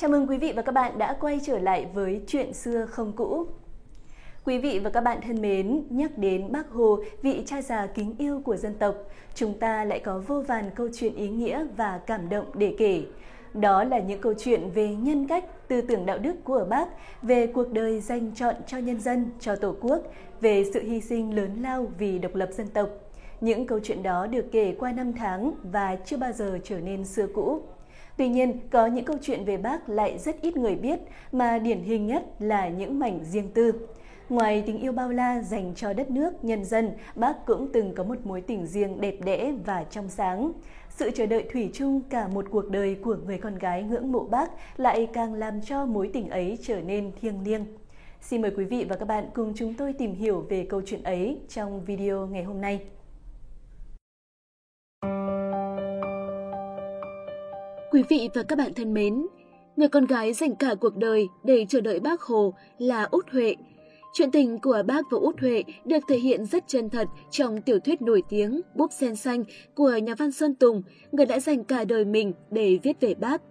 Chào mừng quý vị và các bạn đã quay trở lại với Chuyện xưa không cũ. Quý vị và các bạn thân mến, nhắc đến Bác Hồ, vị cha già kính yêu của dân tộc, chúng ta lại có vô vàn câu chuyện ý nghĩa và cảm động để kể. Đó là những câu chuyện về nhân cách, tư tưởng đạo đức của bác, về cuộc đời dành chọn cho nhân dân, cho Tổ quốc, về sự hy sinh lớn lao vì độc lập dân tộc. Những câu chuyện đó được kể qua năm tháng và chưa bao giờ trở nên xưa cũ. Tuy nhiên, có những câu chuyện về bác lại rất ít người biết mà điển hình nhất là những mảnh riêng tư. Ngoài tình yêu bao la dành cho đất nước, nhân dân, bác cũng từng có một mối tình riêng đẹp đẽ và trong sáng. Sự chờ đợi thủy chung cả một cuộc đời của người con gái ngưỡng mộ bác lại càng làm cho mối tình ấy trở nên thiêng liêng. Xin mời quý vị và các bạn cùng chúng tôi tìm hiểu về câu chuyện ấy trong video ngày hôm nay. Quý vị và các bạn thân mến, người con gái dành cả cuộc đời để chờ đợi bác Hồ là Út Huệ. Chuyện tình của bác và Út Huệ được thể hiện rất chân thật trong tiểu thuyết nổi tiếng Búp Sen Xanh của nhà văn Sơn Tùng, người đã dành cả đời mình để viết về bác.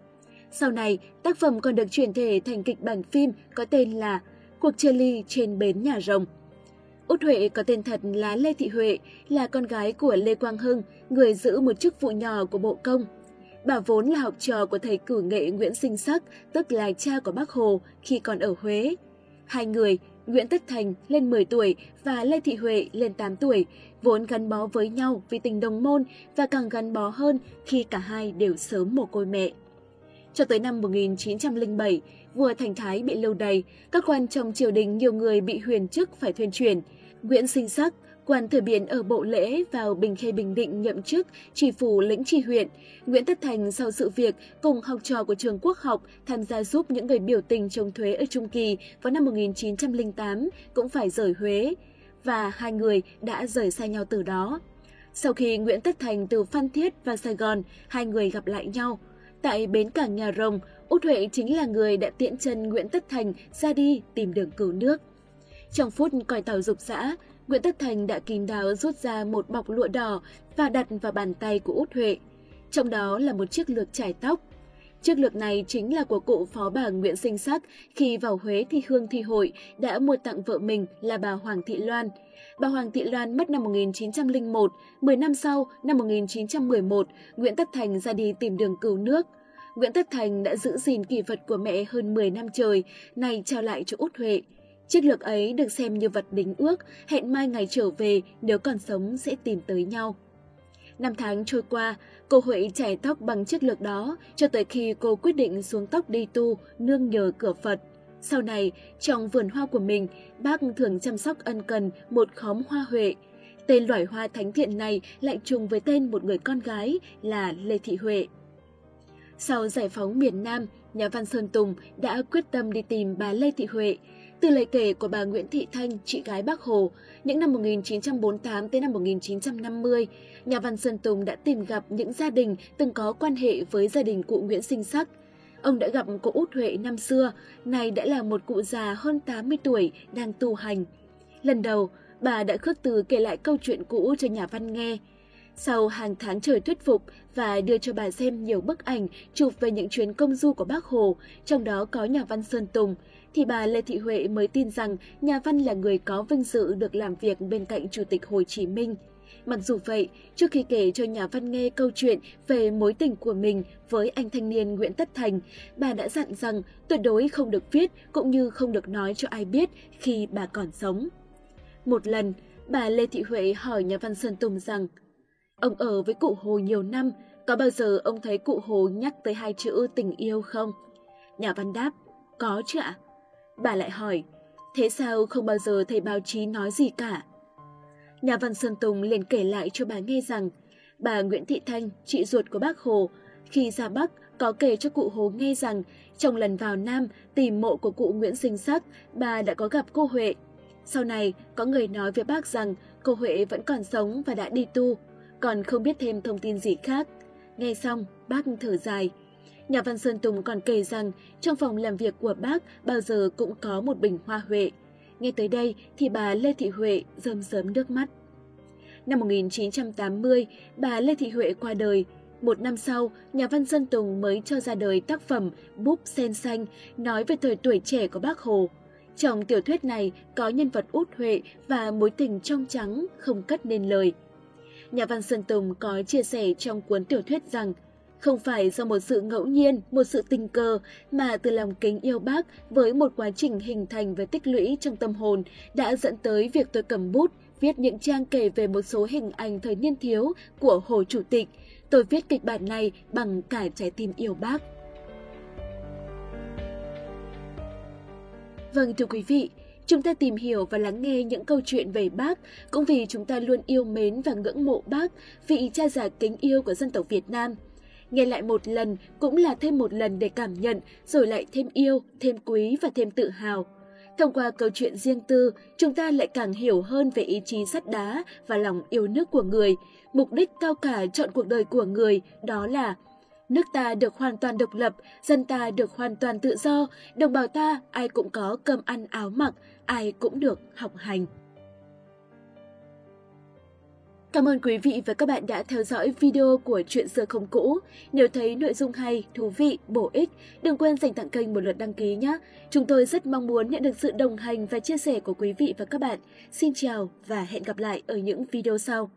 Sau này, tác phẩm còn được chuyển thể thành kịch bản phim có tên là Cuộc chia ly trên bến nhà rồng. Út Huệ có tên thật là Lê Thị Huệ, là con gái của Lê Quang Hưng, người giữ một chức vụ nhỏ của Bộ Công Bà vốn là học trò của thầy cử nghệ Nguyễn Sinh Sắc, tức là cha của bác Hồ khi còn ở Huế. Hai người, Nguyễn Tất Thành lên 10 tuổi và Lê Thị Huệ lên 8 tuổi, vốn gắn bó với nhau vì tình đồng môn và càng gắn bó hơn khi cả hai đều sớm mồ côi mẹ. Cho tới năm 1907, vua Thành Thái bị lưu đày, các quan trong triều đình nhiều người bị huyền chức phải thuyên chuyển. Nguyễn Sinh Sắc Quan thời biển ở Bộ Lễ vào Bình Khê Bình Định nhậm chức chỉ phủ lĩnh tri huyện. Nguyễn Tất Thành sau sự việc cùng học trò của trường quốc học tham gia giúp những người biểu tình chống thuế ở Trung Kỳ vào năm 1908 cũng phải rời Huế. Và hai người đã rời xa nhau từ đó. Sau khi Nguyễn Tất Thành từ Phan Thiết và Sài Gòn, hai người gặp lại nhau. Tại bến cảng Nhà Rồng, Út Huệ chính là người đã tiễn chân Nguyễn Tất Thành ra đi tìm đường cứu nước. Trong phút còi tàu dục dã, Nguyễn Tất Thành đã kín đáo rút ra một bọc lụa đỏ và đặt vào bàn tay của Út Huệ. Trong đó là một chiếc lược trải tóc. Chiếc lược này chính là của cụ phó bà Nguyễn Sinh Sắc khi vào Huế thi hương thi hội đã mua tặng vợ mình là bà Hoàng Thị Loan. Bà Hoàng Thị Loan mất năm 1901, 10 năm sau, năm 1911, Nguyễn Tất Thành ra đi tìm đường cứu nước. Nguyễn Tất Thành đã giữ gìn kỷ vật của mẹ hơn 10 năm trời, nay trao lại cho Út Huệ. Chiếc lược ấy được xem như vật đính ước, hẹn mai ngày trở về nếu còn sống sẽ tìm tới nhau. Năm tháng trôi qua, cô Huệ chải tóc bằng chiếc lược đó cho tới khi cô quyết định xuống tóc đi tu, nương nhờ cửa Phật. Sau này, trong vườn hoa của mình, bác thường chăm sóc ân cần một khóm hoa Huệ. Tên loài hoa thánh thiện này lại trùng với tên một người con gái là Lê Thị Huệ. Sau giải phóng miền Nam, nhà văn Sơn Tùng đã quyết tâm đi tìm bà Lê Thị Huệ, từ lời kể của bà Nguyễn Thị Thanh, chị gái bác Hồ, những năm 1948 tới năm 1950, nhà văn Sơn Tùng đã tìm gặp những gia đình từng có quan hệ với gia đình cụ Nguyễn Sinh Sắc. Ông đã gặp cụ Út Huệ năm xưa, nay đã là một cụ già hơn 80 tuổi đang tu hành. Lần đầu, bà đã khước từ kể lại câu chuyện cũ cho nhà văn nghe. Sau hàng tháng trời thuyết phục và đưa cho bà xem nhiều bức ảnh chụp về những chuyến công du của bác Hồ, trong đó có nhà văn Sơn Tùng, thì bà Lê Thị Huệ mới tin rằng nhà văn là người có vinh dự được làm việc bên cạnh Chủ tịch Hồ Chí Minh. Mặc dù vậy, trước khi kể cho nhà văn nghe câu chuyện về mối tình của mình với anh thanh niên Nguyễn Tất Thành, bà đã dặn rằng tuyệt đối không được viết cũng như không được nói cho ai biết khi bà còn sống. Một lần, bà Lê Thị Huệ hỏi nhà văn Sơn Tùng rằng Ông ở với cụ Hồ nhiều năm, có bao giờ ông thấy cụ Hồ nhắc tới hai chữ tình yêu không? Nhà văn đáp, có chứ ạ. Bà lại hỏi, thế sao không bao giờ thầy báo chí nói gì cả? Nhà văn Sơn Tùng liền kể lại cho bà nghe rằng, bà Nguyễn Thị Thanh, chị ruột của bác Hồ, khi ra Bắc có kể cho cụ Hồ nghe rằng trong lần vào Nam tìm mộ của cụ Nguyễn Sinh Sắc, bà đã có gặp cô Huệ. Sau này, có người nói với bác rằng cô Huệ vẫn còn sống và đã đi tu, còn không biết thêm thông tin gì khác. Nghe xong, bác thở dài. Nhà văn Sơn Tùng còn kể rằng trong phòng làm việc của bác bao giờ cũng có một bình hoa huệ. Nghe tới đây thì bà Lê Thị Huệ rơm rớm nước mắt. Năm 1980, bà Lê Thị Huệ qua đời. Một năm sau, nhà văn Sơn Tùng mới cho ra đời tác phẩm Búp Sen Xanh nói về thời tuổi trẻ của bác Hồ. Trong tiểu thuyết này có nhân vật út huệ và mối tình trong trắng không cất nên lời. Nhà văn Sơn Tùng có chia sẻ trong cuốn tiểu thuyết rằng không phải do một sự ngẫu nhiên, một sự tình cờ mà từ lòng kính yêu bác với một quá trình hình thành và tích lũy trong tâm hồn đã dẫn tới việc tôi cầm bút viết những trang kể về một số hình ảnh thời niên thiếu của Hồ Chủ tịch. Tôi viết kịch bản này bằng cả trái tim yêu bác. Vâng thưa quý vị, chúng ta tìm hiểu và lắng nghe những câu chuyện về bác cũng vì chúng ta luôn yêu mến và ngưỡng mộ bác, vị cha già kính yêu của dân tộc Việt Nam. Nghe lại một lần cũng là thêm một lần để cảm nhận, rồi lại thêm yêu, thêm quý và thêm tự hào. Thông qua câu chuyện riêng tư, chúng ta lại càng hiểu hơn về ý chí sắt đá và lòng yêu nước của người. Mục đích cao cả chọn cuộc đời của người đó là Nước ta được hoàn toàn độc lập, dân ta được hoàn toàn tự do, đồng bào ta ai cũng có cơm ăn áo mặc, ai cũng được học hành. Cảm ơn quý vị và các bạn đã theo dõi video của Chuyện xưa không cũ. Nếu thấy nội dung hay, thú vị, bổ ích, đừng quên dành tặng kênh một lượt đăng ký nhé. Chúng tôi rất mong muốn nhận được sự đồng hành và chia sẻ của quý vị và các bạn. Xin chào và hẹn gặp lại ở những video sau.